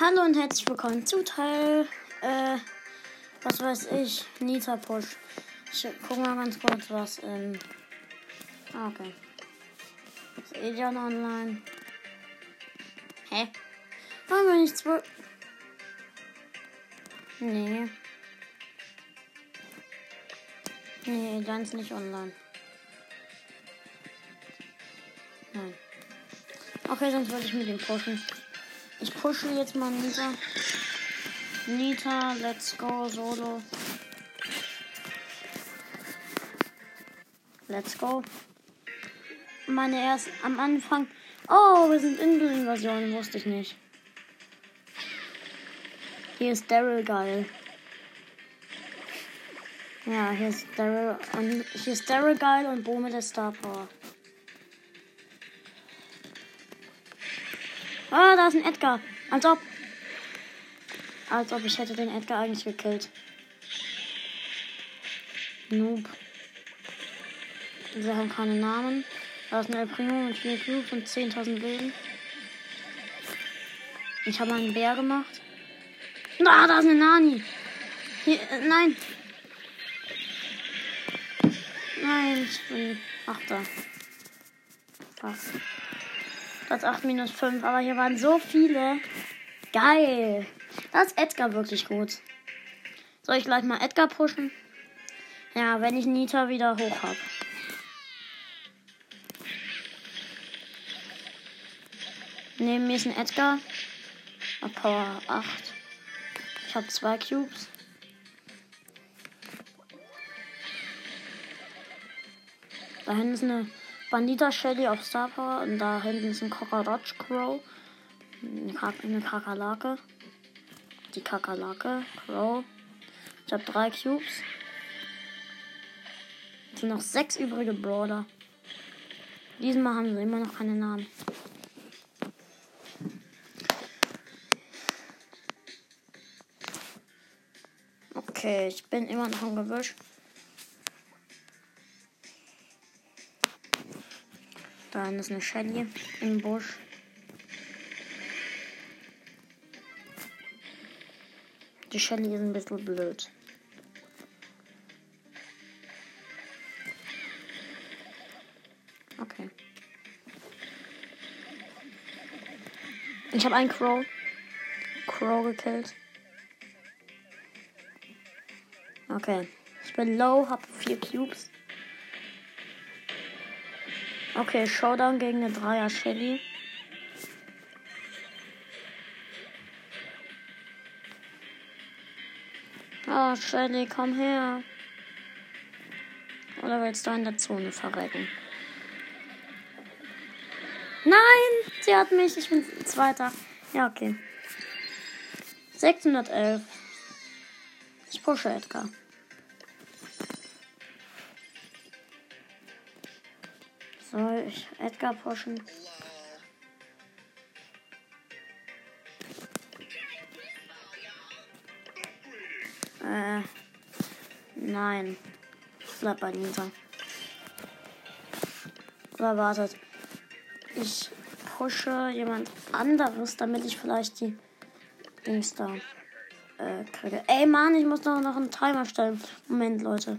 Hallo und herzlich willkommen zu Teil, äh, was weiß ich, Nita Push. Ich guck mal ganz kurz, was, ähm, ah, okay. Jetzt Edion online. Hä? Warum bin ich zwei? Nee. Nee, Edion ist nicht online. Nein. Okay, sonst würde ich mit ihm pushen. Ich pushe jetzt mal Nita. Nita, let's go, solo. Let's go. Meine erste am Anfang. Oh, wir sind Insel-Invasion, wusste ich nicht. Hier ist Daryl geil. Ja, hier ist Daryl und hier ist Daryl geil und Bo mit der Star Power. Ah, da ist ein Edgar. Als ob. Als ob ich hätte den Edgar eigentlich gekillt. Noob. Sie haben keine Namen. Da ist ein El Primo mit 4 Cubes und 10.000 Leben. Ich habe einen Bär gemacht. Ah, da ist eine Nani. Hier, äh, nein. Nein, ich bin Achter. Was? Platz 8 minus 5. Aber hier waren so viele. Geil. Da ist Edgar wirklich gut. Soll ich gleich mal Edgar pushen? Ja, wenn ich Nita wieder hoch habe. Neben mir ist ein Edgar. Auf Power 8. Ich habe zwei Cubes. Da hinten ist eine Bandita Shelly auf Star Power und da hinten ist ein Cockroach Crow. Eine, Kak eine Kakerlake. Die Kakerlake. Crow. Ich habe drei Cubes. Es sind noch sechs übrige Brawler. Diesmal haben sie immer noch keine Namen. Okay, ich bin immer noch im Gebüsch. Da ist eine Shelly im Busch. Die Shelly ist ein bisschen blöd. Okay. Ich habe einen Crow. Crow gekillt. Okay. Ich bin low, habe vier Cubes. Okay, Showdown gegen eine Dreier Shelly. Oh, Shelly, komm her. Oder willst du in der Zone verrecken? Nein, sie hat mich. Ich bin Zweiter. Ja, okay. 611. Ich pushe Edgar. Soll ich Edgar pushen? Äh, nein. Bleib bei Nisa. Oder wartet. Ich pushe jemand anderes, damit ich vielleicht die Dings da äh, kriege. Ey Mann, ich muss doch noch einen Timer stellen. Moment, Leute.